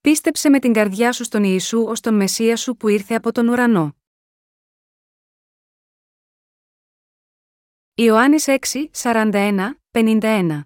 Πίστεψε με την καρδιά σου στον Ιησού ως τον Μεσσία σου που ήρθε από τον ουρανό. Ιωάννης 6, 41, 51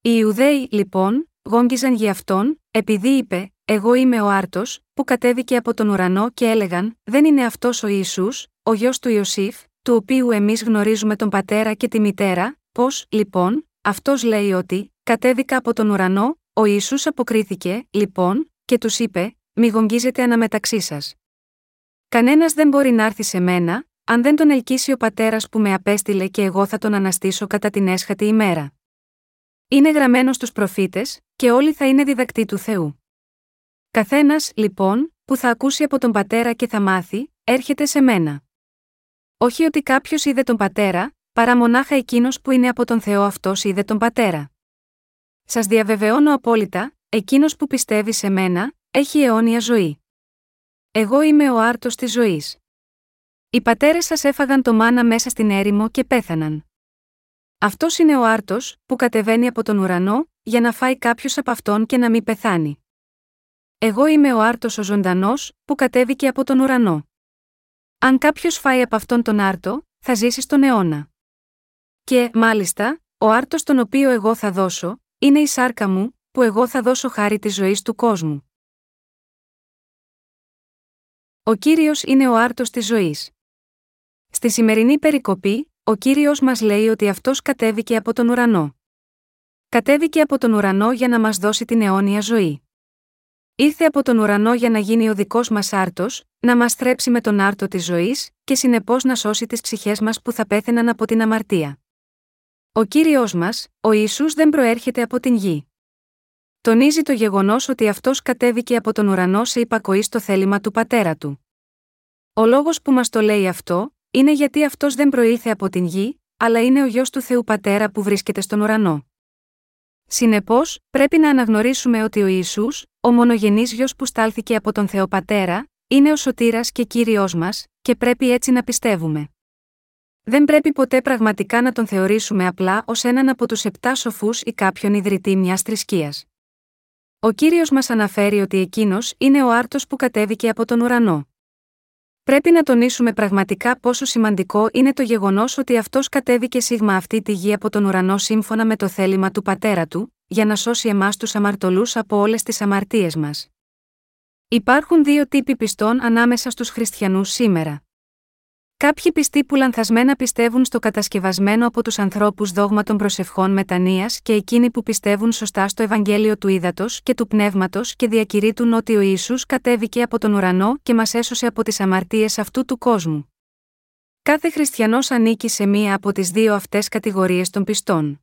Οι Ιουδαίοι, λοιπόν, γόγγιζαν για αυτόν, επειδή είπε: Εγώ είμαι ο Άρτος, που κατέβηκε από τον ουρανό και έλεγαν: Δεν είναι αυτός ο Ιησούς, ο γιος του Ιωσήφ, του οποίου εμείς γνωρίζουμε τον πατέρα και τη μητέρα, πώς, λοιπόν, αυτός λέει ότι: Κατέβηκα από τον ουρανό, ο Ιησούς αποκρίθηκε, λοιπόν, και τους είπε: Μη γογγίζετε αναμεταξύ σας. Κανένας δεν μπορεί να έρθει σε μένα, αν δεν τον ελκύσει ο πατέρας που με απέστειλε και εγώ θα τον αναστήσω κατά την έσχατη ημέρα. Είναι γραμμένο στους προφήτες, και όλοι θα είναι διδακτοί του Θεού. Καθένας, λοιπόν, που θα ακούσει από τον πατέρα και θα μάθει, έρχεται σε μένα. Όχι ότι κάποιος είδε τον πατέρα, παρά μονάχα εκείνος που είναι από τον Θεό αυτός είδε τον πατέρα. Σας διαβεβαιώνω απόλυτα, εκείνος που πιστεύει σε μένα, έχει αιώνια ζωή. Εγώ είμαι ο άρτος της ζωής. Οι πατέρες σας έφαγαν το μάνα μέσα στην έρημο και πέθαναν. Αυτός είναι ο άρτος, που κατεβαίνει από τον ουρανό, για να φάει κάποιος από αυτόν και να μην πεθάνει. Εγώ είμαι ο άρτος ο ζωντανός, που κατέβηκε από τον ουρανό. Αν κάποιος φάει από αυτόν τον άρτο, θα ζήσει στον αιώνα. Και, μάλιστα, ο άρτος τον οποίο εγώ θα δώσω, είναι η σάρκα μου, που εγώ θα δώσω χάρη της ζωής του κόσμου. Ο κύριος είναι ο άρτος της ζωής. Στη σημερινή περικοπή, ο κύριος μας λέει ότι αυτός κατέβηκε από τον ουρανό. Κατέβηκε από τον ουρανό για να μας δώσει την αιώνια ζωή. Ήρθε από τον ουρανό για να γίνει ο δικός μας άρτος, να μας θρέψει με τον άρτο της ζωής, και συνεπώς να σώσει τις ψυχές μας που θα πέθαιναν από την αμαρτία. Ο κύριος μας, ο Ιησούς δεν προέρχεται από την γη. Τονίζει το γεγονός ότι αυτός κατέβηκε από τον ουρανό σε υπακοή στο θέλημα του πατέρα του. Ο λόγος που μας το λέει αυτό, είναι γιατί αυτός δεν προήλθε από την γη, αλλά είναι ο γιο του Θεού Πατέρα που βρίσκεται στον ουρανό. Συνεπώς, πρέπει να αναγνωρίσουμε ότι ο Ισού, ο μονογενής γιο που στάλθηκε από τον Θεό Πατέρα, είναι ο σωτήρας και κύριος μας, και πρέπει έτσι να πιστεύουμε. Δεν πρέπει ποτέ πραγματικά να τον θεωρήσουμε απλά ως έναν από τους επτά σοφούς ή κάποιον ιδρυτή μιας θρησκείας. Ο κύριος μας αναφέρει ότι εκείνος είναι ο άρτος που κατέβηκε από τον ουρανό. Πρέπει να τονίσουμε πραγματικά πόσο σημαντικό είναι το γεγονός ότι αυτός κατέβηκε σίγμα αυτή τη γη από τον ουρανό σύμφωνα με το θέλημα του πατέρα του, για να σώσει εμάς τους αμαρτωλούς από όλες τις αμαρτίες μας. Υπάρχουν δύο τύποι πιστών ανάμεσα στους χριστιανούς σήμερα. Κάποιοι πιστοί που λανθασμένα πιστεύουν στο κατασκευασμένο από τους ανθρώπους δόγμα των προσευχών μετανία και εκείνοι που πιστεύουν σωστά στο Ευαγγέλιο του Ήδατος και του Πνεύματος και διακηρύττουν ότι ο Ιησούς κατέβηκε από τον ουρανό και μας έσωσε από τις αμαρτίες αυτού του κόσμου. Κάθε χριστιανός ανήκει σε μία από τις δύο αυτές κατηγορίες των πιστών.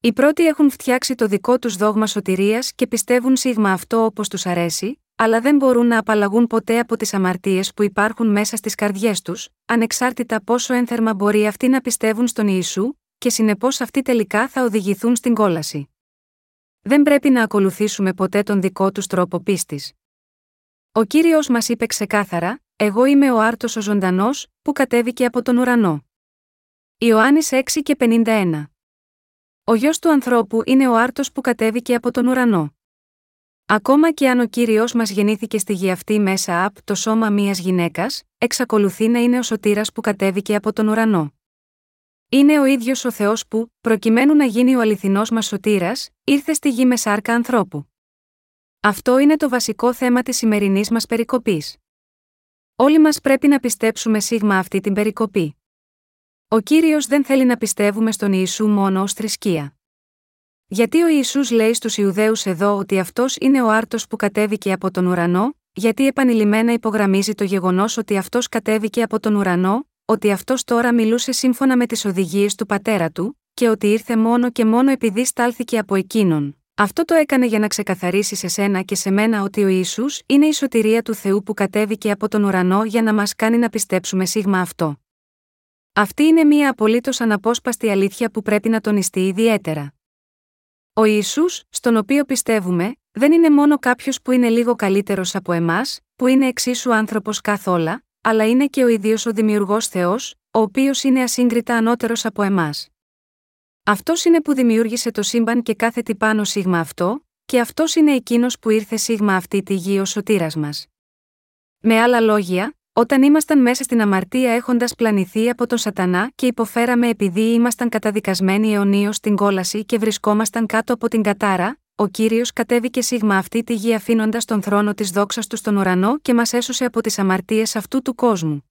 Οι πρώτοι έχουν φτιάξει το δικό τους δόγμα σωτηρίας και πιστεύουν σίγμα αυτό όπως τους αρέσει, αλλά δεν μπορούν να απαλλαγούν ποτέ από τις αμαρτίες που υπάρχουν μέσα στις καρδιές τους, ανεξάρτητα πόσο ένθερμα μπορεί αυτοί να πιστεύουν στον Ιησού, και συνεπώς αυτοί τελικά θα οδηγηθούν στην κόλαση. Δεν πρέπει να ακολουθήσουμε ποτέ τον δικό τους τρόπο πίστης. Ο κύριος μας είπε ξεκάθαρα: Εγώ είμαι ο άρτος ο ζωντανός, που κατέβηκε από τον ουρανό. Ιωάννης 6 και 51. Ο γιο του ανθρώπου είναι ο άρτος που κατέβηκε από τον ουρανό. Ακόμα και αν ο κύριος μας γεννήθηκε στη γη αυτή μέσα από το σώμα μιας γυναίκας, εξακολουθεί να είναι ο σωτήρας που κατέβηκε από τον ουρανό. Είναι ο ίδιος ο Θεός που, προκειμένου να γίνει ο αληθινός μας σωτήρας, ήρθε στη γη με σάρκα ανθρώπου. Αυτό είναι το βασικό θέμα της σημερινής μας περικοπής. Όλοι μας πρέπει να πιστέψουμε σίγμα αυτή την περικοπή. Ο κύριος δεν θέλει να πιστεύουμε στον Ιησού μόνο ως θρησκεία. Γιατί ο Ιησούς λέει στους Ιουδαίους εδώ ότι αυτός είναι ο άρτος που κατέβηκε από τον ουρανό, γιατί επανειλημμένα υπογραμμίζει το γεγονός ότι αυτός κατέβηκε από τον ουρανό, ότι αυτός τώρα μιλούσε σύμφωνα με τις οδηγίες του πατέρα του, και ότι ήρθε μόνο και μόνο επειδή στάλθηκε από εκείνον. Αυτό το έκανε για να ξεκαθαρίσει σε σένα και σε μένα ότι ο Ιησούς είναι η σωτηρία του Θεού που κατέβηκε από τον ουρανό για να μας κάνει να πιστέψουμε σίγμα αυτό. Αυτή είναι μια απολύτως αναπόσπαστη αλήθεια που πρέπει να τονιστεί ιδιαίτερα. Ο Ιησούς, στον οποίο πιστεύουμε, δεν είναι μόνο κάποιος που είναι λίγο καλύτερος από εμάς, που είναι εξίσου άνθρωπος καθόλα, αλλά είναι και ο ίδιο ο δημιουργός Θεός, ο οποίος είναι ασύγκριτα ανώτερος από εμάς. Αυτός είναι που δημιούργησε το σύμπαν και κάθε τι πάνω σίγμα αυτό, και αυτός είναι εκείνος που ήρθε σίγμα αυτή τη γη ως σωτήρας μας. Με άλλα λόγια, όταν ήμασταν μέσα στην αμαρτία έχοντας πλανηθεί από τον Σατανά και υποφέραμε επειδή ήμασταν καταδικασμένοι αιωνίως στην κόλαση και βρισκόμασταν κάτω από την κατάρα, ο κύριος κατέβηκε σίγμα αυτή τη γη αφήνοντας τον θρόνο της δόξας του στον ουρανό και μας έσωσε από τις αμαρτίες αυτού του κόσμου.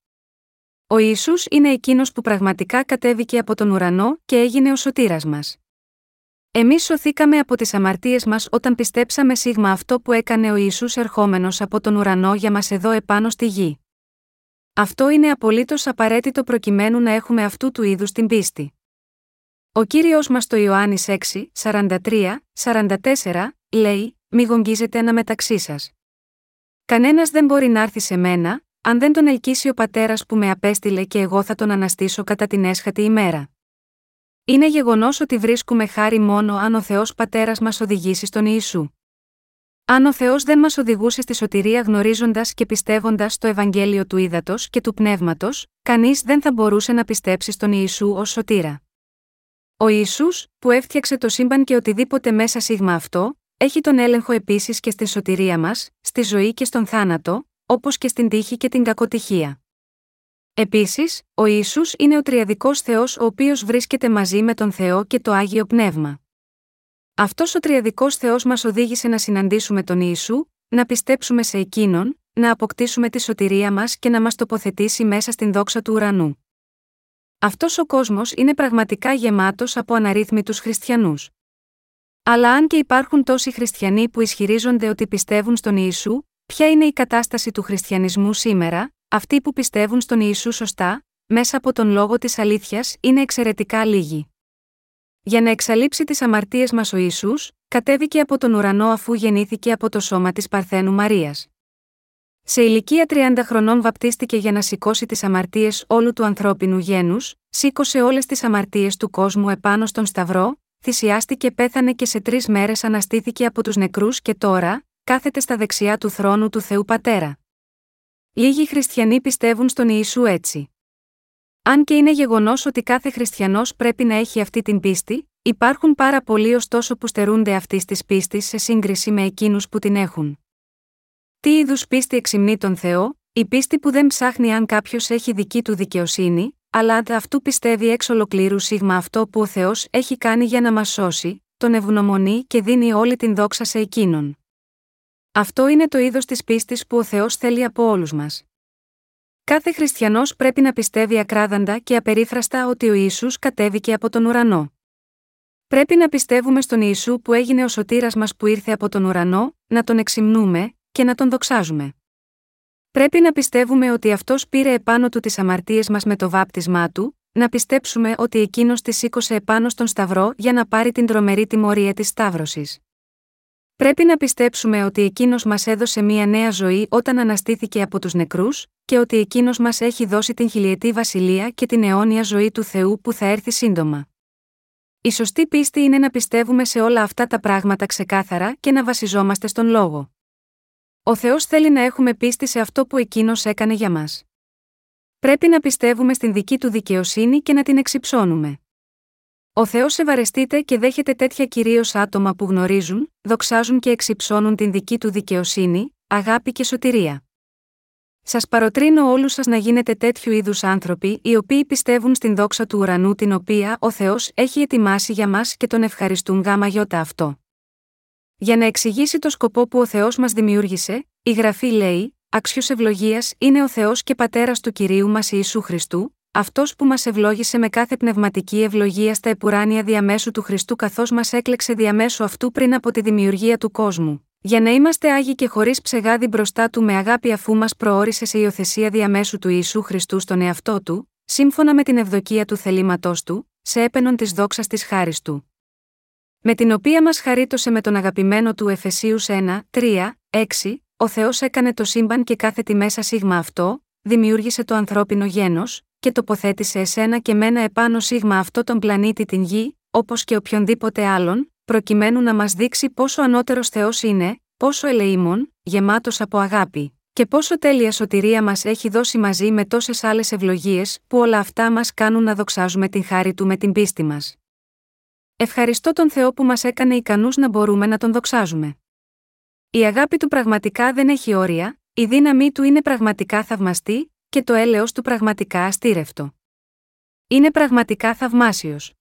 Ο Ισού είναι εκείνος που πραγματικά κατέβηκε από τον ουρανό και έγινε ο σωτήρας μας. Εμείς σωθήκαμε από τις αμαρτίες μας όταν πιστέψαμε σίγμα αυτό που έκανε ο Ιησούς ερχόμενος από τον ουρανό για μας εδώ επάνω στη γη. Αυτό είναι απολύτως απαραίτητο προκειμένου να έχουμε αυτού του είδους την πίστη. Ο κύριος μας το Ιωάννης 6, 43, 44, λέει: Μη γογγίζετε ένα μεταξύ σας. Κανένας δεν μπορεί να έρθει σε μένα, αν δεν τον ελκύσει ο πατέρας που με απέστειλε και εγώ θα τον αναστήσω κατά την έσχατη ημέρα. Είναι γεγονός ότι βρίσκουμε χάρη μόνο αν ο Θεός Πατέρας μας οδηγήσει στον Ιησού. Αν ο Θεός δεν μας οδηγούσε στη σωτηρία γνωρίζοντας και πιστεύοντας το Ευαγγέλιο του ύδατο και του πνεύματος, κανείς δεν θα μπορούσε να πιστέψει στον Ιησού ως σωτήρα. Ο Ιησούς, που έφτιαξε το σύμπαν και οτιδήποτε μέσα σίγμα αυτό, έχει τον έλεγχο επίσης και στη σωτηρία μας, στη ζωή και στον θάνατο, όπως και στην τύχη και την κακοτυχία. Επίσης, ο Ισού είναι ο τριαδικός Θεός ο οποίος βρίσκεται μαζί με τον Θεό και το άγιο πνεύμα. Αυτός ο τριαδικός Θεός μας οδήγησε να συναντήσουμε τον Ιησού, να πιστέψουμε σε εκείνον, να αποκτήσουμε τη σωτηρία μας και να μας τοποθετήσει μέσα στην δόξα του ουρανού. Αυτός ο κόσμος είναι πραγματικά γεμάτος από αναρρύθμιτους χριστιανούς. Αλλά αν και υπάρχουν τόσοι χριστιανοί που ισχυρίζονται ότι πιστεύουν στον Ιησού, ποια είναι η κατάσταση του χριστιανισμού σήμερα, αυτοί που πιστεύουν στον Ιησού σωστά, μέσα από τον λόγο της αλήθειας, είναι εξαιρετικά λίγοι. Για να εξαλείψει τις αμαρτίες μας ο Ισού, κατέβηκε από τον ουρανό αφού γεννήθηκε από το σώμα της Παρθένου Μαρίας. Σε ηλικία 30 χρονών βαπτίστηκε για να σηκώσει τις αμαρτίες όλου του ανθρώπινου γένους, σήκωσε όλες τις αμαρτίες του κόσμου επάνω στον Σταυρό, θυσιάστηκε, πέθανε και σε τρεις μέρες αναστήθηκε από τους νεκρούς και τώρα, κάθεται στα δεξιά του θρόνου του Θεού Πατέρα. Λίγοι χριστιανοί πιστεύουν στον Ιησού έτσι. Αν και είναι γεγονός ότι κάθε χριστιανός πρέπει να έχει αυτή την πίστη, υπάρχουν πάρα πολλοί ωστόσο που στερούνται αυτής της πίστης σε σύγκριση με εκείνους που την έχουν. Τι είδους πίστη εξυμνεί τον Θεό, η πίστη που δεν ψάχνει αν κάποιος έχει δική του δικαιοσύνη, αλλά αυτού πιστεύει εξ ολοκλήρου σίγμα αυτό που ο Θεός έχει κάνει για να μας σώσει, τον ευγνωμονεί και δίνει όλη την δόξα σε εκείνον. Αυτό είναι το είδος της πίστης που ο Θεός θέλει από όλους μας. Κάθε χριστιανός πρέπει να πιστεύει ακράδαντα και απερίφραστα ότι ο Ιησούς κατέβηκε από τον ουρανό. Πρέπει να πιστεύουμε στον Ιησού που έγινε ο σωτήρας μας που ήρθε από τον ουρανό, να τον εξυμνούμε και να τον δοξάζουμε. Πρέπει να πιστεύουμε ότι αυτός πήρε επάνω του τις αμαρτίες μας με το βάπτισμά του, να πιστέψουμε ότι εκείνος τις σήκωσε επάνω στον Σταυρό για να πάρει την τρομερή τιμωρία της Σταύρωσης. Πρέπει να πιστέψουμε ότι εκείνος μας έδωσε μία νέα ζωή όταν αναστήθηκε από τους νεκρούς, και ότι εκείνος μας έχει δώσει την χιλιετή βασιλεία και την αιώνια ζωή του Θεού που θα έρθει σύντομα. Η σωστή πίστη είναι να πιστεύουμε σε όλα αυτά τα πράγματα ξεκάθαρα και να βασιζόμαστε στον λόγο. Ο Θεός θέλει να έχουμε πίστη σε αυτό που εκείνος έκανε για μας. Πρέπει να πιστεύουμε στην δική του δικαιοσύνη και να την εξυψώνουμε. Ο Θεός ευαρεστείται και δέχεται τέτοια κυρίως άτομα που γνωρίζουν, δοξάζουν και εξυψώνουν την δική του δικαιοσύνη, αγάπη και σωτηρία. Σας παροτρύνω όλους σας να γίνετε τέτοιου είδους άνθρωποι οι οποίοι πιστεύουν στην δόξα του ουρανού την οποία ο Θεός έχει ετοιμάσει για μας και τον ευχαριστούν γάμα γιώτα αυτό. Για να εξηγήσει το σκοπό που ο Θεός μας δημιούργησε, η γραφή λέει: Αξιο ευλογίας είναι ο Θεός και πατέρας του κυρίου μας Ιησού Χριστού, αυτός που μας ευλόγησε με κάθε πνευματική ευλογία στα επουράνια διαμέσου του Χριστού καθώς μας έκλεξε διαμέσου αυτού πριν από τη δημιουργία του κόσμου, για να είμαστε άγιοι και χωρίς ψεγάδι μπροστά του με αγάπη αφού μας προόρισε σε υιοθεσία διαμέσου του Ιησού Χριστού στον εαυτό του, σύμφωνα με την ευδοκία του θελήματός του, σε έπαινον της δόξας της χάρης του. Με την οποία μας χαρίτωσε με τον αγαπημένο του Εφεσίους 1, 3, 6, ο Θεός έκανε το σύμπαν και κάθε τη μέσα σίγμα αυτό, δημιούργησε το ανθρώπινο γένος, και τοποθέτησε εσένα και μένα επάνω σίγμα αυτό τον πλανήτη την γη, όπως και οποιονδήποτε άλλον, προκειμένου να μας δείξει πόσο ανώτερος Θεός είναι, πόσο ελεήμων, γεμάτος από αγάπη, και πόσο τέλεια σωτηρία μας έχει δώσει μαζί με τόσες άλλες ευλογίες, που όλα αυτά μας κάνουν να δοξάζουμε την χάρη του με την πίστη μας. Ευχαριστώ τον Θεό που μας έκανε ικανούς να μπορούμε να τον δοξάζουμε. Η αγάπη του πραγματικά δεν έχει όρια, η δύναμή του είναι πραγματικά θαυμαστή, και το έλεος του πραγματικά αστήρευτο. Είναι πραγματικά θαυμάσιος.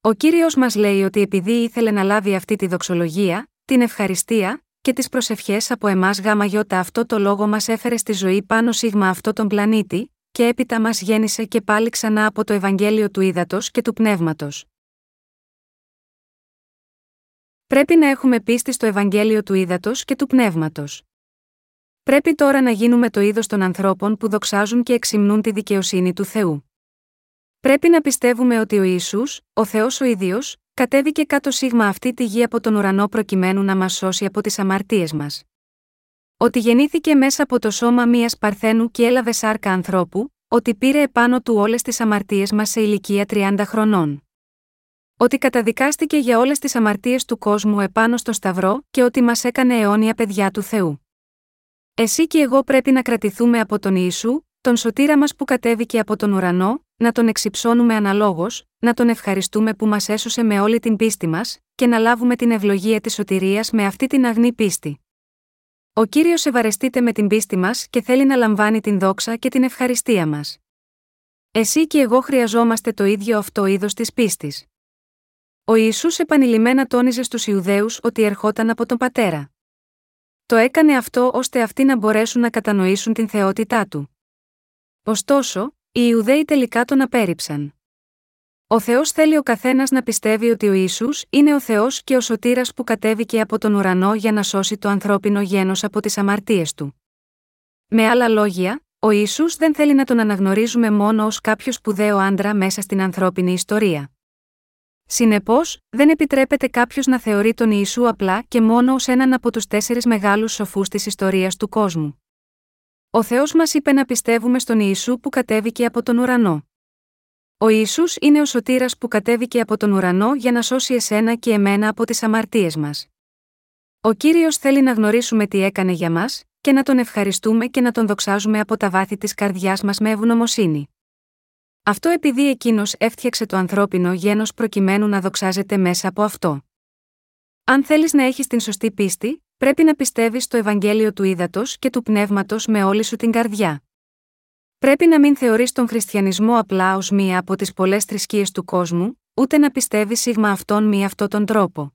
Ο κύριος μας λέει ότι επειδή ήθελε να λάβει αυτή τη δοξολογία, την ευχαριστία και τις προσευχές από εμάς γάμα γιώτα αυτό το λόγο μας έφερε στη ζωή πάνω σίγμα αυτό τον πλανήτη, και έπειτα μας γέννησε και πάλι ξανά από το Ευαγγέλιο του Ήδατος και του Πνεύματος. Πρέπει να έχουμε πίστη στο Ευαγγέλιο του Ήδατος και του Πνεύματος. Πρέπει τώρα να γίνουμε το είδος των ανθρώπων που δοξάζουν και εξυμνούν τη δικαιοσύνη του Θεού. Πρέπει να πιστεύουμε ότι ο Ιησούς, ο Θεός ο ίδιος, κατέβηκε κάτω σίγμα αυτή τη γη από τον ουρανό προκειμένου να μας σώσει από τις αμαρτίες μας. Ότι γεννήθηκε μέσα από το σώμα μια Παρθένου και έλαβε σάρκα ανθρώπου, ότι πήρε επάνω του όλες τις αμαρτίες μας σε ηλικία 30 χρονών. Ότι καταδικάστηκε για όλες τις αμαρτίες του κόσμου επάνω στο Σταυρό και ότι μας έκανε αιώνια παιδιά του Θεού. Εσύ και εγώ πρέπει να κρατηθούμε από τον Ιησού, τον σωτήρα μας που κατέβηκε από τον ουρανό, να τον εξυψώνουμε αναλόγως, να τον ευχαριστούμε που μας έσωσε με όλη την πίστη μας, και να λάβουμε την ευλογία της σωτηρίας με αυτή την αγνή πίστη. Ο κύριος ευαρεστείται με την πίστη μας και θέλει να λαμβάνει την δόξα και την ευχαριστία μας. Εσύ και εγώ χρειαζόμαστε το ίδιο αυτό είδος της πίστης. Ο Ισού επανειλημμένα τόνιζε στους Ιουδαίους ότι ερχόταν από τον πατέρα. Το έκανε αυτό ώστε αυτοί να μπορέσουν να κατανοήσουν την θεότητά του. Ωστόσο, οι Ιουδαίοι τελικά τον απέρριψαν. Ο Θεός θέλει ο καθένας να πιστεύει ότι ο Ισού είναι ο Θεός και ο σωτήρας που κατέβηκε από τον ουρανό για να σώσει το ανθρώπινο γένος από τις αμαρτίες του. Με άλλα λόγια, ο Ισού δεν θέλει να τον αναγνωρίζουμε μόνο ως κάποιος σπουδαίο άντρα μέσα στην ανθρώπινη ιστορία. Συνεπώς, δεν επιτρέπεται κάποιος να θεωρεί τον Ιησού απλά και μόνο ως έναν από τους τέσσερις μεγάλους σοφούς της ιστορίας του κόσμου. Ο Θεός μας είπε να πιστεύουμε στον Ιησού που κατέβηκε από τον ουρανό. Ο Ιησούς είναι ο σωτήρας που κατέβηκε από τον ουρανό για να σώσει εσένα και εμένα από τις αμαρτίες μας. Ο κύριος θέλει να γνωρίσουμε τι έκανε για μας, και να τον ευχαριστούμε και να τον δοξάζουμε από τα βάθη της καρδιάς μας με ευγνωμοσύνη. Αυτό επειδή εκείνος έφτιαξε το ανθρώπινο γένος προκειμένου να δοξάζεται μέσα από αυτό. Αν θέλεις να έχεις την σωστή πίστη, πρέπει να πιστεύεις στο Ευαγγέλιο του Ήδατος και του Πνεύματος με όλη σου την καρδιά. Πρέπει να μην θεωρείς τον χριστιανισμό απλά ως μία από τις πολλές θρησκείες του κόσμου, ούτε να πιστεύεις σίγμα αυτόν μη αυτόν τον τρόπο.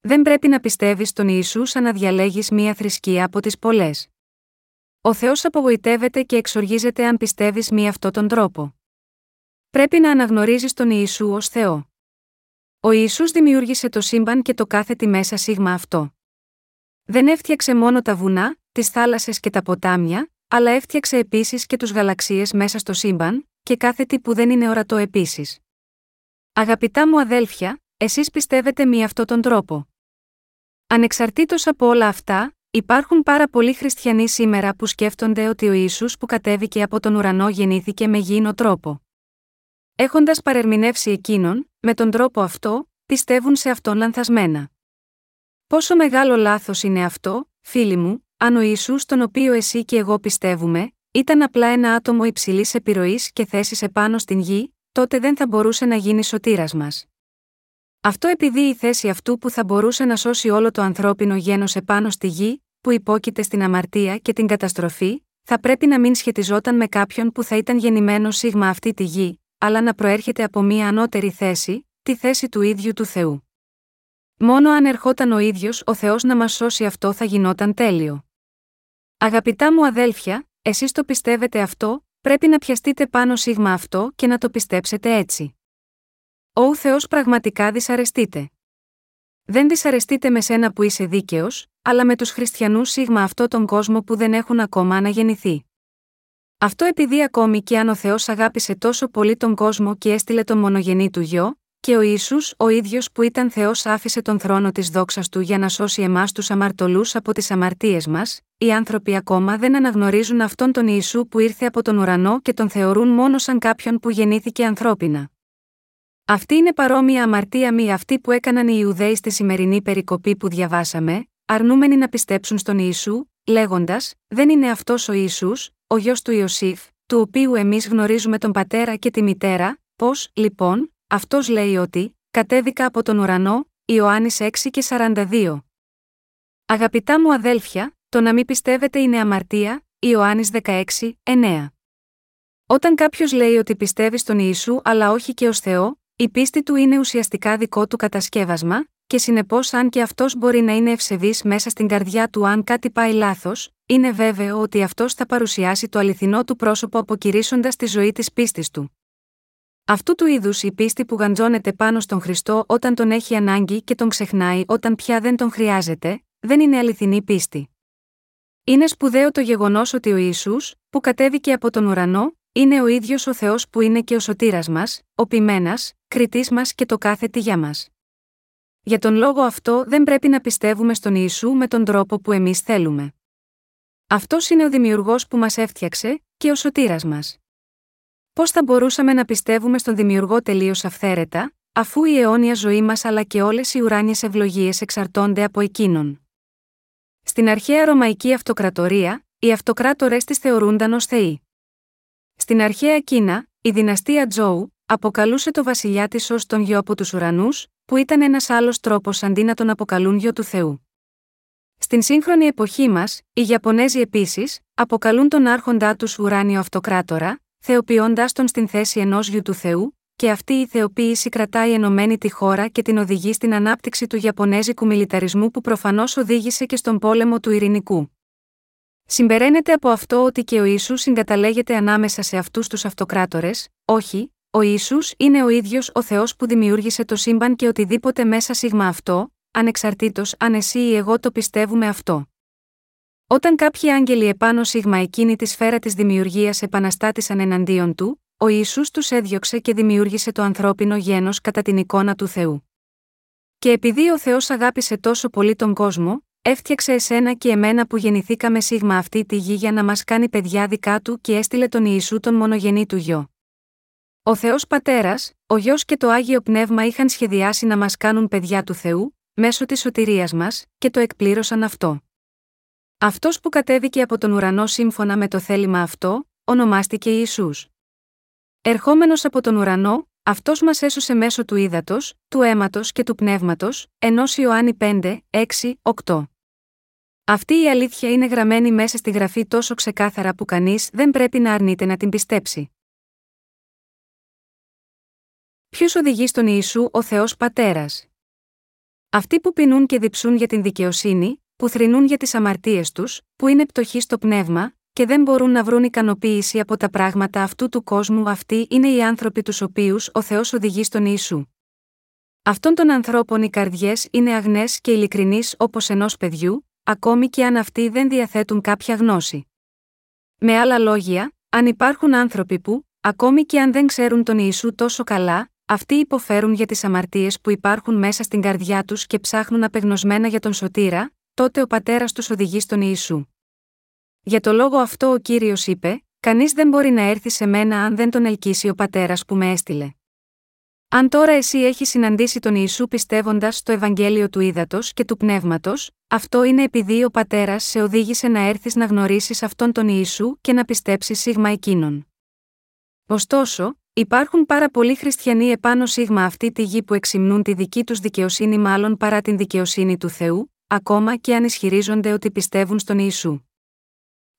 Δεν πρέπει να πιστεύεις στον Ιησού σαν να διαλέγεις μία θρησκεία από τις πολλές. Ο Θεός απογοητεύεται και εξοργίζεται αν πιστεύεις μη αυτόν τον τρόπο. Πρέπει να αναγνωρίζεις τον Ιησού ως Θεό. Ο Ιησούς δημιούργησε το σύμπαν και το κάθε τι μέσα σίγμα αυτό. Δεν έφτιαξε μόνο τα βουνά, τις θάλασσες και τα ποτάμια, αλλά έφτιαξε επίσης και τους γαλαξίες μέσα στο σύμπαν, και κάθε τι που δεν είναι ορατό επίσης. Αγαπητά μου αδέλφια, εσείς πιστεύετε με αυτόν τον τρόπο. Ανεξαρτήτως από όλα αυτά, υπάρχουν πάρα πολλοί χριστιανοί σήμερα που σκέφτονται ότι ο Ιησούς που κατέβηκε από τον ουρανό γεννήθηκε με γήινο τρόπο. Έχοντας παρερμηνεύσει εκείνον, με τον τρόπο αυτό, πιστεύουν σε αυτόν λανθασμένα. Πόσο μεγάλο λάθος είναι αυτό, φίλοι μου, αν ο Ιησούς τον οποίο εσύ και εγώ πιστεύουμε, ήταν απλά ένα άτομο υψηλής επιρροής και θέσης επάνω στην γη, τότε δεν θα μπορούσε να γίνει σωτήρας μας. Αυτό επειδή η θέση αυτού που θα μπορούσε να σώσει όλο το ανθρώπινο γένος επάνω στη γη, που υπόκειται στην αμαρτία και την καταστροφή, θα πρέπει να μην σχετιζόταν με κάποιον που θα ήταν γεννημένος σίγμα αυτή τη γη, αλλά να προέρχεται από μία ανώτερη θέση, τη θέση του ίδιου του Θεού. Μόνο αν ερχόταν ο ίδιος ο Θεός να μας σώσει αυτό θα γινόταν τέλειο. Αγαπητά μου αδέλφια, εσείς το πιστεύετε αυτό, πρέπει να πιαστείτε πάνω σίγμα αυτό και να το πιστέψετε έτσι. Ο Θεός πραγματικά δυσαρεστείτε. Δεν δυσαρεστείτε με σένα που είσαι δίκαιος, αλλά με τους χριστιανούς σίγμα αυτό τον κόσμο που δεν έχουν ακόμα αναγεννηθεί. Αυτό επειδή ακόμη και αν ο Θεός αγάπησε τόσο πολύ τον κόσμο και έστειλε τον μονογενή του γιο, και ο Ιησούς ο ίδιος που ήταν Θεός άφησε τον θρόνο της δόξας του για να σώσει εμάς τους αμαρτωλούς από τις αμαρτίες μας, οι άνθρωποι ακόμα δεν αναγνωρίζουν αυτόν τον Ιησού που ήρθε από τον ουρανό και τον θεωρούν μόνο σαν κάποιον που γεννήθηκε ανθρώπινα. Αυτή είναι παρόμοια αμαρτία μη αυτή που έκαναν οι Ιουδαίοι στη σημερινή περικοπή που διαβάσαμε, αρνούμενοι να πιστέψουν στον Ιησού, λέγοντας: Δεν είναι αυτός ο Ιησούς, ο γιος του Ιωσήφ, του οποίου εμείς γνωρίζουμε τον πατέρα και τη μητέρα, πώ, λοιπόν, αυτός λέει ότι, κατέβηκα από τον ουρανό, Ιωάννης 6 και 42. Αγαπητά μου αδέλφια, το να μην πιστεύετε είναι αμαρτία, Ιωάννης 16, 9. Όταν κάποιος λέει ότι πιστεύει στον Ιησού αλλά όχι και ως Θεό, η πίστη του είναι ουσιαστικά δικό του κατασκεύασμα, και συνεπώς αν και αυτός μπορεί να είναι ευσεβής μέσα στην καρδιά του αν κάτι πάει λάθος, είναι βέβαιο ότι αυτός θα παρουσιάσει το αληθινό του πρόσωπο αποκηρύσσοντας τη ζωή της πίστης του. Αυτού του είδους η πίστη που γαντζώνεται πάνω στον Χριστό όταν τον έχει ανάγκη και τον ξεχνάει όταν πια δεν τον χρειάζεται, δεν είναι αληθινή πίστη. Είναι σπουδαίο το γεγονός ότι ο Ιησούς, που κατέβηκε από τον ουρανό, είναι ο ίδιος ο Θεός που είναι και ο σωτήρας μας, ο ποιμένας, κριτή μας και το κάθε τι για μας. Για τον λόγο αυτό δεν πρέπει να πιστεύουμε στον Ιησού με τον τρόπο που εμείς θέλουμε. Αυτός είναι ο Δημιουργός που μας έφτιαξε και ο σωτήρας μας. Πώς θα μπορούσαμε να πιστεύουμε στον Δημιουργό τελείως αυθαίρετα, αφού η αιώνια ζωή μας αλλά και όλες οι ουράνιες ευλογίες εξαρτώνται από εκείνον; Στην αρχαία Ρωμαϊκή Αυτοκρατορία, οι αυτοκράτορέ τη θεωρούνταν ως θεοί. Στην αρχαία Κίνα, η δυναστεία Τζόου αποκαλούσε το βασιλιά της ως τον γιο από τους ουρανούς, που ήταν ένας άλλος τρόπος αντί να τον αποκαλούν γιο του Θεού. Στην σύγχρονη εποχή μας, οι Ιαπωνέζοι επίσης αποκαλούν τον άρχοντά τους ουράνιο αυτοκράτορα, θεοποιώντας τον στην θέση ενός γιου του Θεού, και αυτή η θεοποίηση κρατάει ενωμένη τη χώρα και την οδηγεί στην ανάπτυξη του Ιαπωνέζικου μιλιταρισμού που προφανώς οδήγησε και στον πόλεμο του Ειρηνικού. Συμπεραίνεται από αυτό ότι και ο Ισού συγκαταλέγεται ανάμεσα σε αυτούς τους αυτοκράτορες, όχι, ο Ισού είναι ο ίδιος ο Θεός που δημιούργησε το σύμπαν και οτιδήποτε μέσα σίγμα αυτό, ανεξαρτήτως αν εσύ ή εγώ το πιστεύουμε αυτό. Όταν κάποιοι άγγελοι επάνω σίγμα εκείνη τη σφαίρα της δημιουργίας επαναστάτησαν εναντίον του, ο Ισού τους έδιωξε και δημιούργησε το ανθρώπινο γένος κατά την εικόνα του Θεού. Και επειδή ο Θεός αγάπησε τόσο πολύ τον κόσμο, έφτιαξε εσένα και εμένα που γεννηθήκαμε σίγμα αυτή τη γη για να μας κάνει παιδιά δικά του και έστειλε τον Ιησού τον μονογενή του γιο. Ο Θεός Πατέρας, ο Γιος και το Άγιο Πνεύμα είχαν σχεδιάσει να μας κάνουν παιδιά του Θεού, μέσω της σωτηρίας μας, και το εκπλήρωσαν αυτό. Αυτός που κατέβηκε από τον ουρανό σύμφωνα με το θέλημα αυτό, ονομάστηκε Ιησούς. Ερχόμενος από τον ουρανό, αυτός μας έσωσε μέσω του ύδατος, του αίματος και του πνεύματος, ενός Ιωάννη 5, 6, 8. Αυτή η αλήθεια είναι γραμμένη μέσα στη γραφή τόσο ξεκάθαρα που κανείς δεν πρέπει να αρνείται να την πιστέψει. Ποιος οδηγεί στον Ιησού ο Θεός Πατέρας; Αυτοί που πεινούν και διψούν για την δικαιοσύνη, που θρυνούν για τις αμαρτίες τους, που είναι πτωχοί στο πνεύμα, και δεν μπορούν να βρουν ικανοποίηση από τα πράγματα αυτού του κόσμου, αυτοί είναι οι άνθρωποι τους οποίους ο Θεός οδηγεί στον Ιησού. Αυτών των ανθρώπων οι καρδιές είναι αγνές και ειλικρινείς όπως ενός παιδιού, ακόμη και αν αυτοί δεν διαθέτουν κάποια γνώση. Με άλλα λόγια, αν υπάρχουν άνθρωποι που, ακόμη και αν δεν ξέρουν τον Ιησού τόσο καλά, αυτοί υποφέρουν για τις αμαρτίες που υπάρχουν μέσα στην καρδιά τους και ψάχνουν απεγνωσμένα για τον σωτήρα, τότε ο πατέρας τους οδηγεί στον Ιησού. Για το λόγο αυτό ο κύριος είπε: Κανείς δεν μπορεί να έρθει σε μένα αν δεν τον ελκύσει ο πατέρας που με έστειλε. Αν τώρα εσύ έχεις συναντήσει τον Ιησού πιστεύοντας στο Ευαγγέλιο του Ήδατος και του Πνεύματος, αυτό είναι επειδή ο πατέρας σε οδήγησε να έρθεις να γνωρίσεις αυτόν τον Ιησού και να πιστέψεις σίγμα εκείνον. Ωστόσο, υπάρχουν πάρα πολλοί χριστιανοί επάνω σίγμα αυτή τη γη που εξυμνούν τη δική τους δικαιοσύνη μάλλον παρά την δικαιοσύνη του Θεού, ακόμα και αν ισχυρίζονται ότι πιστεύουν στον Ιησού.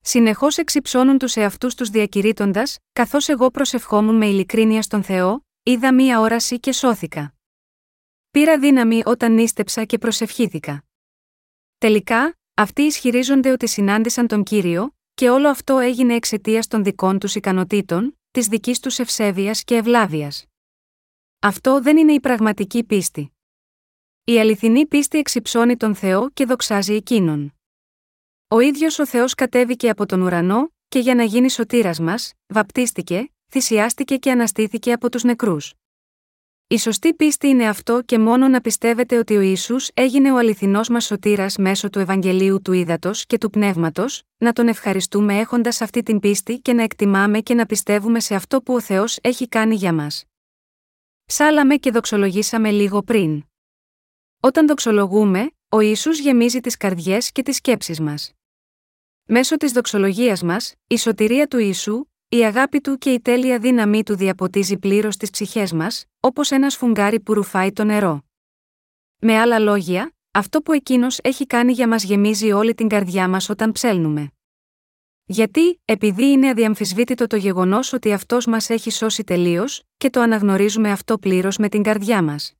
Συνεχώς εξυψώνουν τους εαυτούς τους διακηρύττοντας, καθώς εγώ προσευχόμουν με ειλικρίνεια στον Θεό, είδα μία όραση και σώθηκα. Πήρα δύναμη όταν νίστεψα και προσευχήθηκα. Τελικά, αυτοί ισχυρίζονται ότι συνάντησαν τον κύριο, και όλο αυτό έγινε εξαιτίας των δικών τους ικανοτήτων, της δικής τους ευσέβειας και ευλάβειας. Αυτό δεν είναι η πραγματική πίστη. Η αληθινή πίστη εξυψώνει τον Θεό και δοξάζει εκείνον. Ο ίδιος ο Θεός κατέβηκε από τον ουρανό, και για να γίνει σωτήρας μας, βαπτίστηκε, θυσιάστηκε και αναστήθηκε από τους νεκρούς. Η σωστή πίστη είναι αυτό και μόνο να πιστεύετε ότι ο Ιησούς έγινε ο αληθινός μας σωτήρας μέσω του Ευαγγελίου του Ήδατος και του Πνεύματος, να τον ευχαριστούμε έχοντας αυτή την πίστη και να εκτιμάμε και να πιστεύουμε σε αυτό που ο Θεός έχει κάνει για μας. Σάλαμε και δοξολογήσαμε λίγο πριν. Όταν δοξολογούμε, ο Ιησούς γεμίζει τις καρδιές και τις σκέψεις μας. Μέσω της δοξολογίας μας, η σωτηρία του Ιησού, η αγάπη του και η τέλεια δύναμή του διαποτίζει πλήρως τις ψυχές μας, όπως ένα σφουγγάρι που ρουφάει το νερό. Με άλλα λόγια, αυτό που εκείνος έχει κάνει για μας γεμίζει όλη την καρδιά μας όταν ψέλνουμε. Γιατί, επειδή είναι αδιαμφισβήτητο το γεγονός ότι αυτός μας έχει σώσει τελείως, και το αναγνωρίζουμε αυτό πλήρως με την καρδιά μας.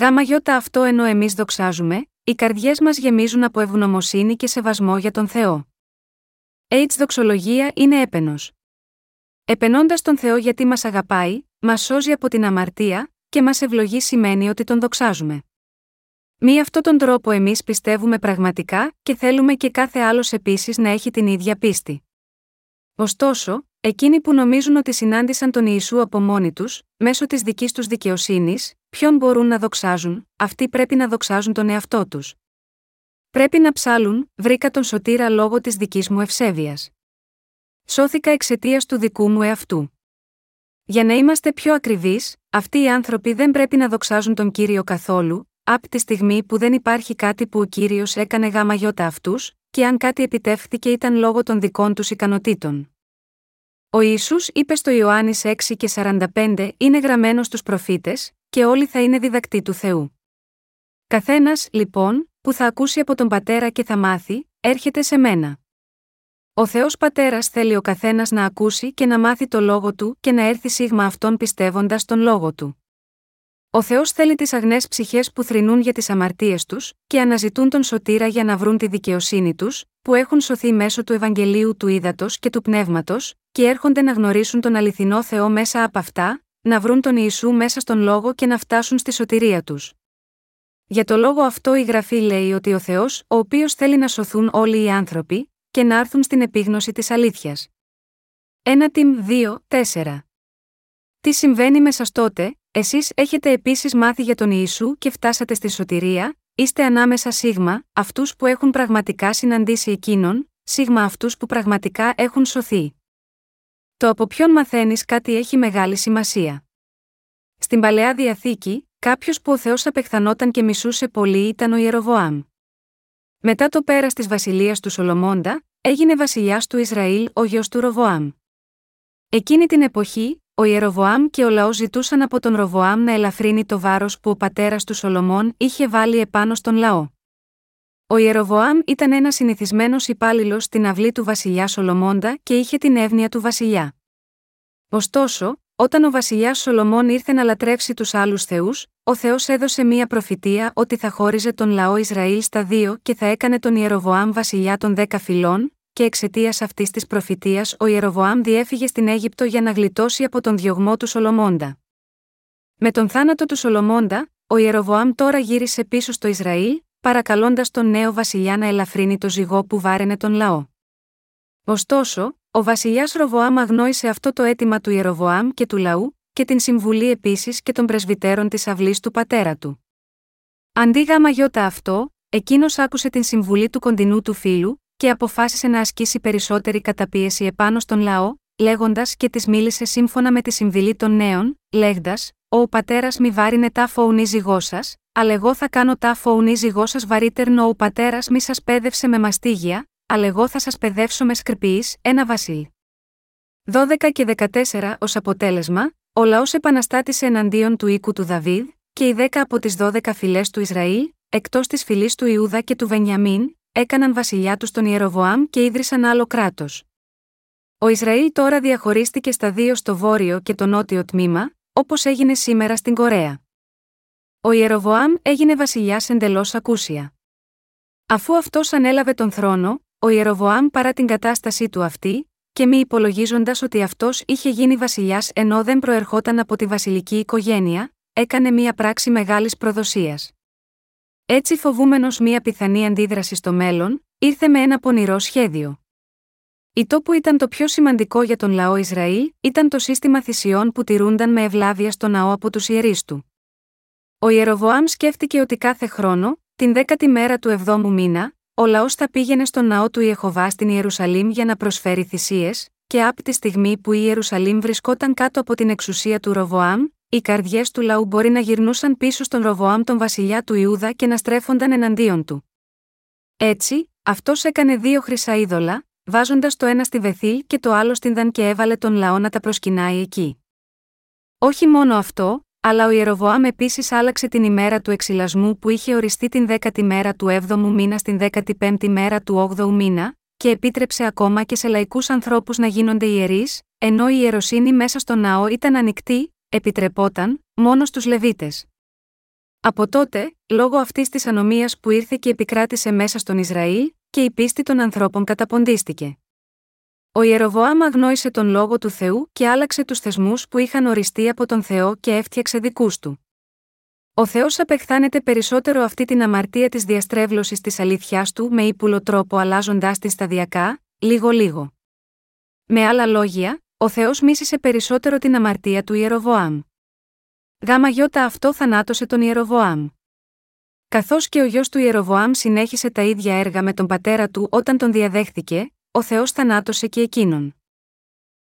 Γάμα γιώτα αυτό ενώ εμείς δοξάζουμε, οι καρδιές μας γεμίζουν από ευγνωμοσύνη και σεβασμό για τον Θεό. H δοξολογία είναι έπαινος. Επενώντας τον Θεό γιατί μας αγαπάει, μας σώζει από την αμαρτία, και μας ευλογεί σημαίνει ότι τον δοξάζουμε. Μη αυτόν τον τρόπο εμείς πιστεύουμε πραγματικά και θέλουμε και κάθε άλλος επίσης να έχει την ίδια πίστη. Ωστόσο, εκείνοι που νομίζουν ότι συνάντησαν τον Ιησού από μόνοι τους, μέσω της δικής τους δικαιοσύνης, ποιον μπορούν να δοξάζουν, αυτοί πρέπει να δοξάζουν τον εαυτό τους. Πρέπει να ψάλουν, βρήκα τον σωτήρα λόγω της δικής μου ευσέβειας. Σώθηκα εξαιτίας του δικού μου εαυτού. Για να είμαστε πιο ακριβείς, αυτοί οι άνθρωποι δεν πρέπει να δοξάζουν τον κύριο καθόλου, από τη στιγμή που δεν υπάρχει κάτι που ο κύριος έκανε γάμα γιώτα αυτούς, και αν κάτι επιτεύχθηκε ήταν λόγω των δικών τους ικανοτήτων. Ο Ισού είπε στο Ιωάννης 6 και 45 είναι γραμμένος στους προφήτες, και όλοι θα είναι διδακτοί του Θεού. Καθένας, λοιπόν, που θα ακούσει από τον πατέρα και θα μάθει, έρχεται σε μένα. Ο Θεός Πατέρας θέλει ο καθένας να ακούσει και να μάθει το λόγο του και να έρθει σίγμα αυτόν πιστεύοντας τον λόγο του. Ο Θεός θέλει τις αγνές ψυχές που θρυνούν για τις αμαρτίες τους και αναζητούν τον σωτήρα για να βρουν τη δικαιοσύνη τους, που έχουν σωθεί μέσω του Ευαγγελίου του Ήδατος και του Πνεύματος, και έρχονται να γνωρίσουν τον αληθινό Θεό μέσα από αυτά, να βρουν τον Ιησού μέσα στον λόγο και να φτάσουν στη σωτηρία τους. Για το λόγο αυτό η γραφή λέει ότι ο Θεός, ο οποίος θέλει να σωθούν όλοι οι άνθρωποι, και να έρθουν στην επίγνωση της αλήθειας. 1 Τιμ 2, 4. Τι συμβαίνει με σα τότε, εσείς έχετε επίσης μάθει για τον Ιησού και φτάσατε στη σωτηρία, είστε ανάμεσα σίγμα, αυτούς που έχουν πραγματικά συναντήσει εκείνον, σίγμα αυτούς που πραγματικά έχουν σωθεί. Το από ποιον μαθαίνεις κάτι έχει μεγάλη σημασία. Στην παλαιά διαθήκη, κάποιος που ο Θεός απεχθανόταν και μισούσε πολύ ήταν ο Ιεροβοάμ. Μετά το πέρας της βασιλείας του Σολομώντα, έγινε βασιλιάς του Ισραήλ ο γιος του Ροβοάμ. Εκείνη την εποχή, ο Ιεροβοάμ και ο λαός ζητούσαν από τον Ροβοάμ να ελαφρύνει το βάρος που ο πατέρας του Σολομών είχε βάλει επάνω στον λαό. Ο Ιεροβοάμ ήταν ένας συνηθισμένος υπάλληλος στην αυλή του βασιλιά Σολομώντα και είχε την εύνοια του βασιλιά. Ωστόσο, όταν ο βασιλιάς Σολομών ήρθε να λατρεύσει τους άλλους θεούς, ο Θεός έδωσε μία προφητεία ότι θα χώριζε τον λαό Ισραήλ στα δύο και θα έκανε τον Ιεροβοάμ βασιλιά των δέκα φυλών, και εξαιτίας αυτής της προφητείας ο Ιεροβοάμ διέφυγε στην Αίγυπτο για να γλιτώσει από τον διωγμό του Σολομώντα. Με τον θάνατο του Σολομώντα, ο Ιεροβοάμ τώρα γύρισε πίσω στο Ισραήλ, παρακαλώντας τον νέο βασιλιά να ελαφρύνει το ζυγό που βάραινε τον λαό. Ωστόσο, ο βασιλιάς Ροβοάμ αγνόησε αυτό το αίτημα του Ιεροβοάμ και του λαού, και την συμβουλή επίσης και των πρεσβυτέρων της αυλής του πατέρα του. Αντί γάμα γιώτα αυτό, εκείνος άκουσε την συμβουλή του κοντινού του φίλου, και αποφάσισε να ασκήσει περισσότερη καταπίεση επάνω στον λαό, λέγοντας και της μίλησε σύμφωνα με τη συμβουλή των νέων, λέγοντας: Ο πατέρας μη βάρινε τα φοουνή ζυγό σας, αλλά εγώ θα κάνω τα φοουνή ζυγό σας βαρύτερνο ο πατέρας μη σας πέδευσε με μαστίγια, αλλά εγώ θα σας παιδεύσω με σκρπή, ένα βασίλ. 12 και 14 ως αποτέλεσμα, ο λαός επαναστάτησε εναντίον του οίκου του Δαβίδ, και οι δέκα από τις 12 φυλές του Ισραήλ, εκτός της φυλής του Ιούδα και του Βενιαμίν, έκαναν βασιλιά τους τον Ιεροβοάμ και ίδρυσαν άλλο κράτος. Ο Ισραήλ τώρα διαχωρίστηκε στα δύο στο βόρειο και το νότιο τμήμα, όπως έγινε σήμερα στην Κορέα. Ο Ιεροβοάμ έγινε βασιλιάς εντελώς ακούσια. Αφού αυτός ανέλαβε τον θρόνο, ο Ιεροβοάμ παρά την κατάστασή του αυτή, και μη υπολογίζοντας ότι αυτός είχε γίνει βασιλιάς ενώ δεν προερχόταν από τη βασιλική οικογένεια, έκανε μία πράξη μεγάλης προδοσίας. Έτσι φοβούμενος μία πιθανή αντίδραση στο μέλλον, ήρθε με ένα πονηρό σχέδιο. Η το που ήταν το πιο σημαντικό για τον λαό Ισραήλ ήταν το σύστημα θυσιών που τηρούνταν με ευλάβεια στο ναό από τους ιερείς του. Ο Ιεροβοάμ σκέφτηκε ότι κάθε χρόνο, την δέκατη μέρα του εβδόμου μήνα, ο λαός θα πήγαινε στον ναό του Ιεχοβά στην Ιερουσαλήμ για να προσφέρει θυσίες, και από τη στιγμή που η Ιερουσαλήμ βρισκόταν κάτω από την εξουσία του Ροβοάμ, οι καρδιές του λαού μπορεί να γυρνούσαν πίσω στον Ροβοάμ τον βασιλιά του Ιούδα και να στρέφονταν εναντίον του. Έτσι, αυτός έκανε δύο χρυσά είδωλα, βάζοντας το ένα στη Βεθήλ και το άλλο στην Δαν και έβαλε τον λαό να τα προσκυνάει εκεί. Όχι μόνο αυτό, αλλά ο Ιεροβοάμ επίσης άλλαξε την ημέρα του εξυλασμού που είχε οριστεί την 10η μέρα του 7ου μήνα στην 15η μέρα του 8ου μήνα, και επίτρεψε ακόμα και σε λαϊκούς ανθρώπους να γίνονται ιερείς, ενώ η ιεροσύνη μέσα στο ναό ήταν ανοιχτή, επιτρεπόταν, μόνο στους Λεβίτες. Από τότε, λόγω αυτής της ανομίας που ήρθε και επικράτησε μέσα στον Ισραήλ, και η πίστη των ανθρώπων καταποντίστηκε. Ο Ιεροβοάμ αγνόησε τον λόγο του Θεού και άλλαξε τους θεσμούς που είχαν οριστεί από τον Θεό και έφτιαξε δικούς του. Ο Θεός απεχθάνεται περισσότερο αυτή την αμαρτία της διαστρέβλωσης της αλήθεια του με ύπουλο τρόπο αλλάζοντάς τη σταδιακά, λίγο-λίγο. Με άλλα λόγια, ο Θεός μίσησε περισσότερο την αμαρτία του Ιεροβοάμ. Γάμα γιώτα αυτό θανάτωσε τον Ιεροβοάμ. Καθώς και ο γιος του Ιεροβοάμ συνέχισε τα ίδια έργα με τον πατέρα του όταν τον διαδέχθηκε, ο Θεός θανάτωσε και εκείνον.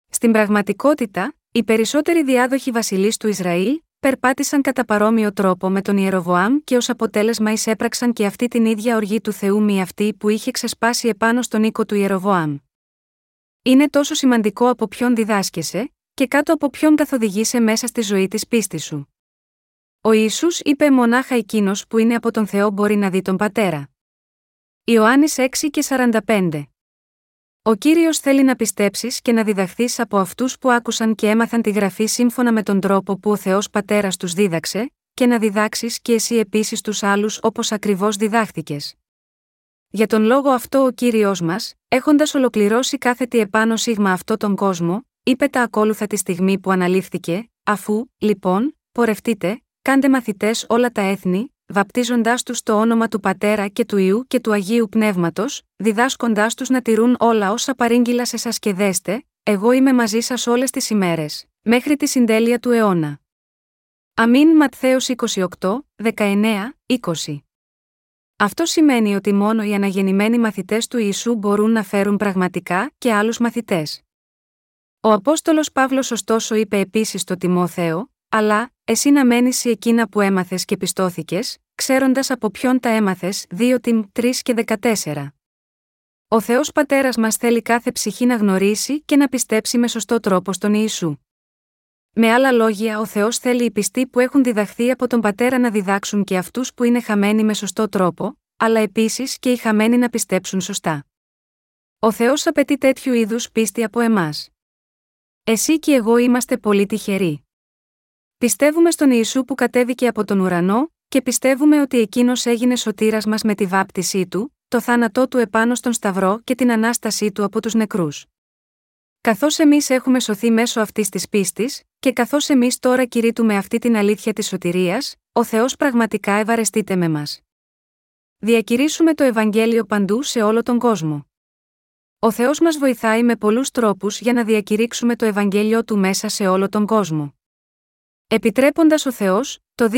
Στην πραγματικότητα, οι περισσότεροι διάδοχοι βασιλείς του Ισραήλ περπάτησαν κατά παρόμοιο τρόπο με τον Ιεροβοάμ και ως αποτέλεσμα εισέπραξαν και αυτή την ίδια οργή του Θεού μη αυτή που είχε ξεσπάσει επάνω στον οίκο του Ιεροβοάμ. Είναι τόσο σημαντικό από ποιον διδάσκεσαι, και κάτω από ποιον καθοδηγείσαι μέσα στη ζωή της πίστης σου. Ο Ισού είπε μονάχα εκείνος που είναι από τον Θεό μπορεί να δει τον πατέρα. Ιωάννης 6 και 45 ο κύριος θέλει να πιστέψεις και να διδαχθείς από αυτούς που άκουσαν και έμαθαν τη γραφή σύμφωνα με τον τρόπο που ο Θεός Πατέρας τους δίδαξε, και να διδάξεις και εσύ επίσης τους άλλους όπως ακριβώς διδάχθηκες. Για τον λόγο αυτό ο κύριος μας, έχοντας ολοκληρώσει κάθε τι επάνω σίγμα αυτό τον κόσμο, είπε τα ακόλουθα τη στιγμή που αναλήφθηκε, αφού, λοιπόν, πορευτείτε, κάντε μαθητές όλα τα έθνη, βαπτίζοντάς τους το όνομα του Πατέρα και του Ιού και του Αγίου Πνεύματος, διδάσκοντάς τους να τηρούν όλα όσα παρήγγειλα σε σας και δέστε, εγώ είμαι μαζί σας όλες τις ημέρες, μέχρι τη συντέλεια του αιώνα. Αμήν Ματθαίος 28, 19, 20. Αυτό σημαίνει ότι μόνο οι αναγεννημένοι μαθητές του Ιησού μπορούν να φέρουν πραγματικά και άλλους μαθητές. Ο Απόστολος Παύλος ωστόσο είπε επίσης στο Τιμόθεο, αλλά, εσύ να μένεις σε εκείνα που έμαθες και πιστώθηκες, ξέροντας από ποιον τα έμαθες, 2 Τιμ 3 και 14. Ο Θεός Πατέρας μας θέλει κάθε ψυχή να γνωρίσει και να πιστέψει με σωστό τρόπο στον Ιησού. Με άλλα λόγια, ο Θεός θέλει οι πιστοί που έχουν διδαχθεί από τον Πατέρα να διδάξουν και αυτούς που είναι χαμένοι με σωστό τρόπο, αλλά επίσης και οι χαμένοι να πιστέψουν σωστά. Ο Θεός απαιτεί τέτοιου είδους πίστη από εμάς. Εσύ και εγώ είμαστε πολύ τυχεροί. Πιστεύουμε στον Ιησού που κατέβηκε από τον ουρανό, και πιστεύουμε ότι εκείνος έγινε σωτήρας μας με τη βάπτισή του, το θάνατό του επάνω στον Σταυρό και την ανάστασή του από τους νεκρούς. Καθώς εμείς έχουμε σωθεί μέσω αυτής της πίστης, και καθώς εμείς τώρα κηρύττουμε αυτή την αλήθεια της σωτηρίας, ο Θεός πραγματικά ευαρεστείται με μας. Διακηρύσουμε το Ευαγγέλιο παντού σε όλο τον κόσμο. Ο Θεός μας βοηθάει με πολλούς τρόπους για να διακηρύξουμε το Ευαγγέλιο του μέσα σε όλο τον κόσμο. Επιτρέποντας ο Θεός, το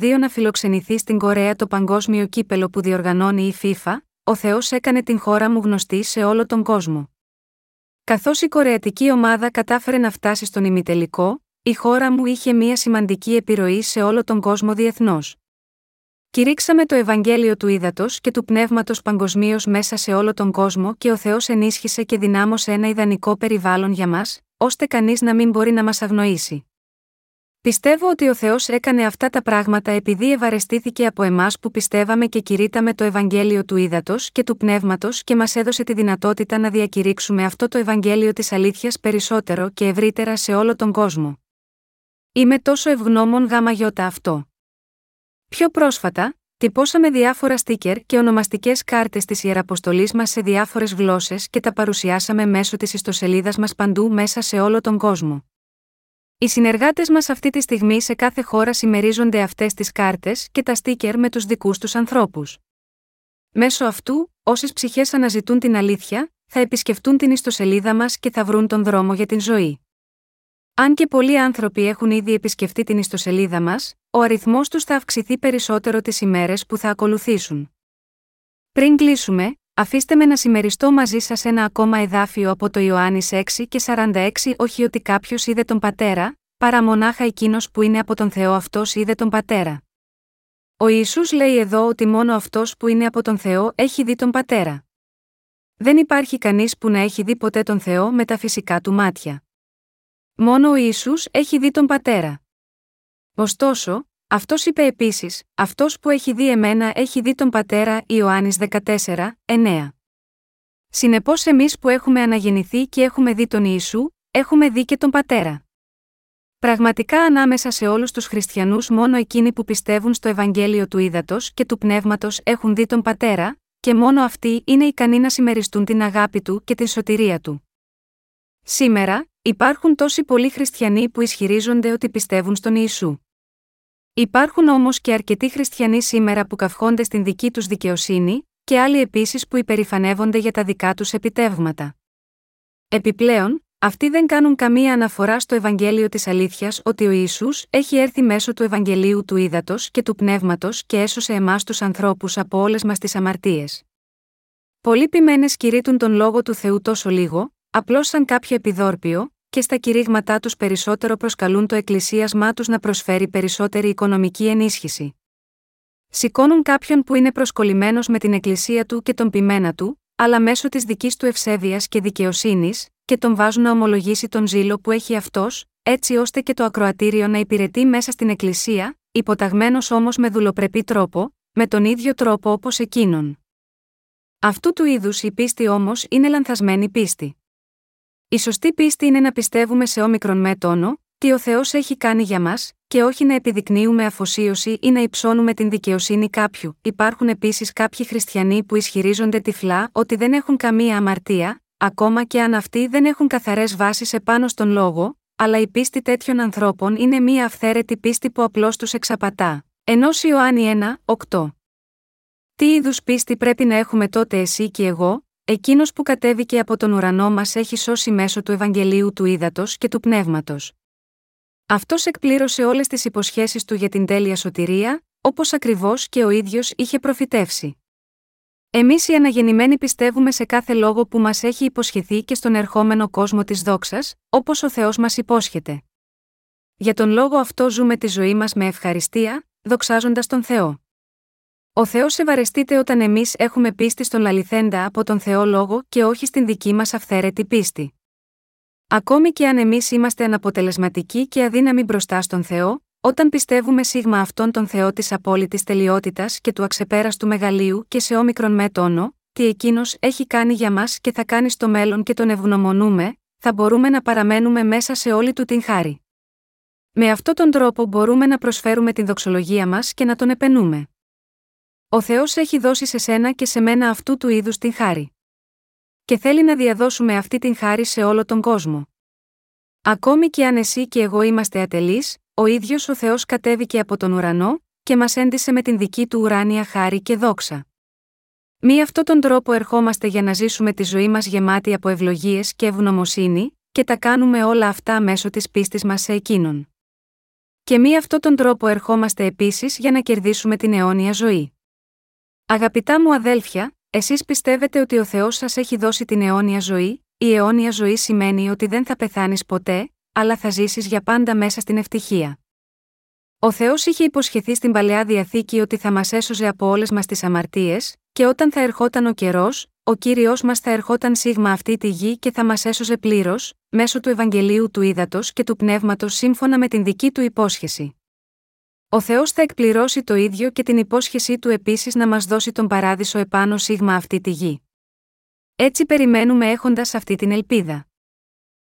2002 να φιλοξενηθεί στην Κορέα το παγκόσμιο κύπελο που διοργανώνει η FIFA, ο Θεός έκανε την χώρα μου γνωστή σε όλο τον κόσμο. Καθώς η κορεατική ομάδα κατάφερε να φτάσει στον ημιτελικό, η χώρα μου είχε μία σημαντική επιρροή σε όλο τον κόσμο διεθνώς. Κηρύξαμε το Ευαγγέλιο του Ήδατος και του Πνεύματος παγκοσμίως μέσα σε όλο τον κόσμο και ο Θεός ενίσχυσε και δυνάμωσε ένα ιδανικό περιβάλλον για μας, ώστε κανείς να μην μπορεί να μας αγνοήσει. Πιστεύω ότι ο Θεός έκανε αυτά τα πράγματα επειδή ευαρεστήθηκε από εμάς που πιστεύαμε και κηρύτταμε το Ευαγγέλιο του Ήδατος και του Πνεύματος και μας έδωσε τη δυνατότητα να διακηρύξουμε αυτό το Ευαγγέλιο της αλήθειας περισσότερο και ευρύτερα σε όλο τον κόσμο. Είμαι τόσο ευγνώμων γάμα γιώτα αυτό. Πιο πρόσφατα, τυπώσαμε διάφορα στίκερ και ονομαστικές κάρτες της Ιεραποστολής μας σε διάφορες γλώσσες και τα παρουσιάσαμε μέσω της ιστοσελίδας μας παντού μέσα σε όλο τον κόσμο. Οι συνεργάτες μας αυτή τη στιγμή σε κάθε χώρα συμμερίζονται αυτές τις κάρτες και τα στίκερ με τους δικούς τους ανθρώπους. Μέσω αυτού, όσες ψυχές αναζητούν την αλήθεια, θα επισκεφτούν την ιστοσελίδα μας και θα βρουν τον δρόμο για την ζωή. Αν και πολλοί άνθρωποι έχουν ήδη επισκεφτεί την ιστοσελίδα μας, ο αριθμός τους θα αυξηθεί περισσότερο τις ημέρες που θα ακολουθήσουν. Πριν κλείσουμε, Αφήστε με να συμμεριστώ μαζί σας ένα ακόμα εδάφιο από το Ιωάννης 6 και 46 όχι ότι κάποιος είδε τον πατέρα, παρά μονάχα εκείνος που είναι από τον Θεό αυτός είδε τον πατέρα. Ο Ισού λέει εδώ ότι μόνο αυτός που είναι από τον Θεό έχει δει τον πατέρα. Δεν υπάρχει κανείς που να έχει δει ποτέ τον Θεό με τα φυσικά του μάτια. Μόνο ο Ιησούς έχει δει τον Πατέρα. Ωστόσο, αυτός είπε επίσης: Αυτός που έχει δει εμένα έχει δει τον Πατέρα, Ιωάννης 14, 9. Συνεπώς, εμείς που έχουμε αναγεννηθεί και έχουμε δει τον Ιησού, έχουμε δει και τον Πατέρα. Πραγματικά ανάμεσα σε όλους τους χριστιανούς, μόνο εκείνοι που πιστεύουν στο Ευαγγέλιο του Ήδατος και του Πνεύματος έχουν δει τον Πατέρα, και μόνο αυτοί είναι ικανοί να συμμεριστούν την αγάπη του και την σωτηρία του. Σήμερα, υπάρχουν τόσοι πολλοί χριστιανοί που ισχυρίζονται ότι πιστεύουν στον Ιησού. Υπάρχουν όμως και αρκετοί χριστιανοί σήμερα που καυχόνται στην δική τους δικαιοσύνη, και άλλοι επίσης που υπερηφανεύονται για τα δικά τους επιτεύγματα. Επιπλέον, αυτοί δεν κάνουν καμία αναφορά στο Ευαγγέλιο της Αλήθειας ότι ο Ισού έχει έρθει μέσω του Ευαγγελίου του Ήδατος και του Πνεύματος και έσωσε εμάς τους ανθρώπους από όλες μας τις αμαρτίες. Πολλοί ποιμένες κηρύττουν τον λόγο του Θεού τόσο λίγο, απλώς σαν κάποιο επιδόρπιο, και στα κηρύγματά τους περισσότερο προσκαλούν το εκκλησίασμά τους να προσφέρει περισσότερη οικονομική ενίσχυση. Σηκώνουν κάποιον που είναι προσκολλημένος με την εκκλησία του και τον ποιμένα του, αλλά μέσω της δικής του ευσέβειας και δικαιοσύνης, και τον βάζουν να ομολογήσει τον ζήλο που έχει αυτός, έτσι ώστε και το ακροατήριο να υπηρετεί μέσα στην εκκλησία, υποταγμένος όμως με δουλοπρεπή τρόπο, με τον ίδιο τρόπο όπως εκείνον. Αυτού του είδους η πίστη όμως είναι λανθασμένη πίστη. Η σωστή πίστη είναι να πιστεύουμε σε όμικρον με τόνο, τι ο Θεός έχει κάνει για μας, και όχι να επιδεικνύουμε αφοσίωση ή να υψώνουμε την δικαιοσύνη κάποιου. Υπάρχουν επίσης κάποιοι χριστιανοί που ισχυρίζονται τυφλά ότι δεν έχουν καμία αμαρτία, ακόμα και αν αυτοί δεν έχουν καθαρές βάσεις επάνω στον λόγο, αλλά η πίστη τέτοιων ανθρώπων είναι μία αυθαίρετη πίστη που απλώς τους εξαπατά. Ενώ Ιωάννη 1, 8. Τι είδους πίστη πρέπει να έχουμε τότε εσύ και εγώ, Εκείνος που κατέβηκε από τον ουρανό μας έχει σώσει μέσω του Ευαγγελίου του Ήδατος και του Πνεύματος. Αυτός εκπλήρωσε όλες τις υποσχέσεις του για την τέλεια σωτηρία, όπως ακριβώς και ο ίδιος είχε προφητεύσει. Εμείς οι αναγεννημένοι πιστεύουμε σε κάθε λόγο που μας έχει υποσχεθεί και στον ερχόμενο κόσμο της δόξας, όπως ο Θεός μας υπόσχεται. Για τον λόγο αυτό ζούμε τη ζωή μας με ευχαριστία, δοξάζοντας τον Θεό. Ο Θεός ευαρεστείται όταν εμείς έχουμε πίστη στον αληθέντα από τον Θεό λόγο και όχι στην δική μας αυθαίρετη πίστη. Ακόμη και αν εμείς είμαστε αναποτελεσματικοί και αδύναμοι μπροστά στον Θεό, όταν πιστεύουμε σίγμα αυτόν τον Θεό της απόλυτης τελειότητας και του αξεπέραστου μεγαλείου και σε όμικρον με τόνο, τι εκείνος έχει κάνει για μας και θα κάνει στο μέλλον και τον ευγνωμονούμε, θα μπορούμε να παραμένουμε μέσα σε όλη του την χάρη. Με αυτόν τον τρόπο μπορούμε να προσφέρουμε την δοξολογία μας και να τον επενούμε. Ο Θεός έχει δώσει σε σένα και σε μένα αυτού του είδους την χάρη. Και θέλει να διαδώσουμε αυτή την χάρη σε όλο τον κόσμο. Ακόμη και αν εσύ και εγώ είμαστε ατελείς, ο ίδιος ο Θεός κατέβηκε από τον ουρανό και μας έντισε με την δική του ουράνια χάρη και δόξα. Μη αυτόν τον τρόπο ερχόμαστε για να ζήσουμε τη ζωή μας γεμάτη από ευλογίες και ευγνωμοσύνη, και τα κάνουμε όλα αυτά μέσω της πίστης μας σε εκείνον. Και μη αυτόν τον τρόπο ερχόμαστε επίσης για να κερδίσουμε την αιώνια ζωή. Αγαπητά μου αδέλφια, εσείς πιστεύετε ότι ο Θεός σας έχει δώσει την αιώνια ζωή, η αιώνια ζωή σημαίνει ότι δεν θα πεθάνεις ποτέ, αλλά θα ζήσεις για πάντα μέσα στην ευτυχία. Ο Θεός είχε υποσχεθεί στην παλαιά διαθήκη ότι θα μας έσωζε από όλες μας τις αμαρτίες, και όταν θα ερχόταν ο καιρός, ο κύριος μας θα ερχόταν σίγμα αυτή τη γη και θα μας έσωζε πλήρως, μέσω του Ευαγγελίου του Ήδατος και του Πνεύματος σύμφωνα με την δική του υπόσχεση. Ο Θεός θα εκπληρώσει το ίδιο και την υπόσχεσή του επίσης να μας δώσει τον παράδεισο επάνω σίγμα αυτή τη γη. Έτσι περιμένουμε έχοντας αυτή την ελπίδα.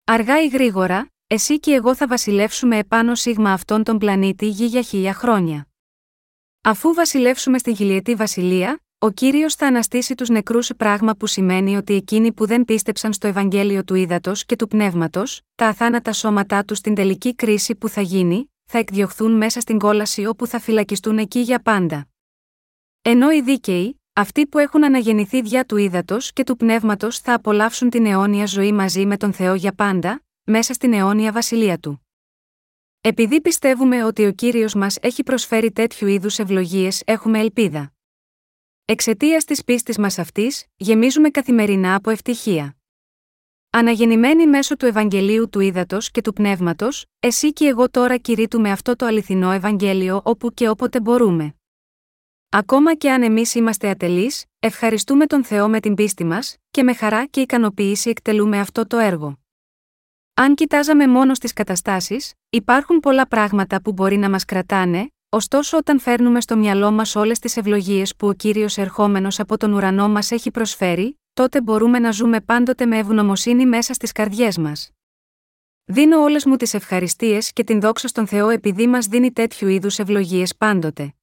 Αργά ή γρήγορα, εσύ και εγώ θα βασιλεύσουμε επάνω σίγμα αυτόν τον πλανήτη γη για χίλια χρόνια. Αφού βασιλεύσουμε στην χιλιετή βασιλεία, ο κύριος θα αναστήσει τους νεκρούς πράγμα που σημαίνει ότι εκείνοι που δεν πίστεψαν στο Ευαγγέλιο του Ήδατος και του Πνεύματος, τα αθάνατα σώματά τους στην τελική κρίση που θα γίνει, θα εκδιωχθούν μέσα στην κόλαση όπου θα φυλακιστούν εκεί για πάντα. Ενώ οι δίκαιοι, αυτοί που έχουν αναγεννηθεί διά του ύδατος και του πνεύματος θα απολαύσουν την αιώνια ζωή μαζί με τον Θεό για πάντα, μέσα στην αιώνια βασιλεία του. Επειδή πιστεύουμε ότι ο κύριος μας έχει προσφέρει τέτοιου είδους ευλογίες, έχουμε ελπίδα. Εξαιτίας της πίστης μας αυτής, γεμίζουμε καθημερινά από ευτυχία. Αναγεννημένοι μέσω του Ευαγγελίου του Ήδατος και του Πνεύματος, εσύ και εγώ τώρα κηρύττουμε αυτό το αληθινό Ευαγγέλιο όπου και όποτε μπορούμε. Ακόμα και αν εμείς είμαστε ατελείς, ευχαριστούμε τον Θεό με την πίστη μας, και με χαρά και ικανοποίηση εκτελούμε αυτό το έργο. Αν κοιτάζαμε μόνο στις καταστάσεις, υπάρχουν πολλά πράγματα που μπορεί να μας κρατάνε, ωστόσο όταν φέρνουμε στο μυαλό μας όλες τις ευλογίες που ο κύριος ερχόμενος από τον ουρανό μας έχει προσφέρει, τότε μπορούμε να ζούμε πάντοτε με ευγνωμοσύνη μέσα στις καρδιές μας. Δίνω όλες μου τις ευχαριστίες και την δόξα στον Θεό επειδή μας δίνει τέτοιου είδους ευλογίες πάντοτε.